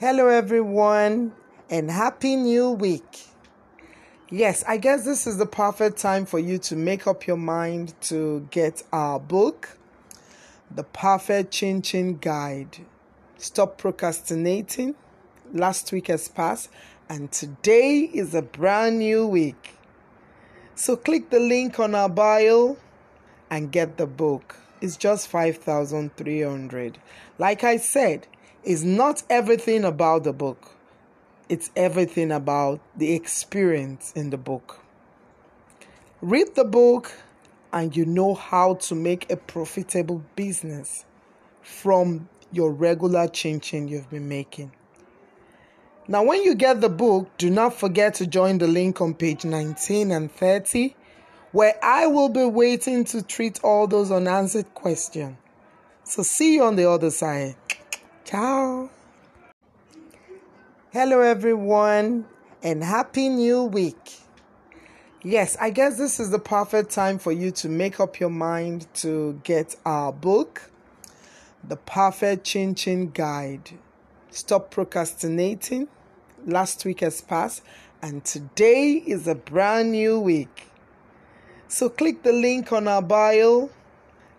Hello, everyone, and happy new week. Yes, I guess this is the perfect time for you to make up your mind to get our book, The Perfect Chin Chin Guide. Stop procrastinating. Last week has passed, and today is a brand new week. So click the link on our bio and get the book. It's just 5,300. Like I said, it's not everything about the book. It's everything about the experience in the book. Read the book and you know how to make a profitable business from your regular chin chin you've been making. Now, when you get the book, do not forget to join the link on page 19 and 30, where I will be waiting to treat all those unanswered questions. So, see you on the other side. Ciao. Hello, everyone, and happy new week. Yes, I guess this is the perfect time for you to make up your mind to get our book, The Perfect Chin Chin Guide. Stop procrastinating last week has passed, and today is a brand new week. So click the link on our bio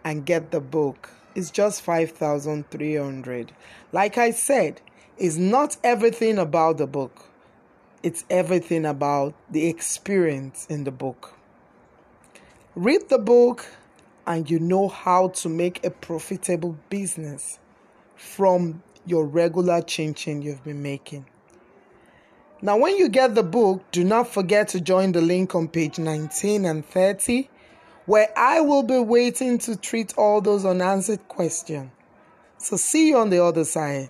and get the book. It's just 5,300. Like I said, it's not everything about the book. It's everything about the experience in the book. Read the book and you know how to make a profitable business from your regular chin you've been making. Now, when you get the book, do not forget to join the link on page 19 and 30, where I will be waiting to treat all those unanswered questions. So, see you on the other side.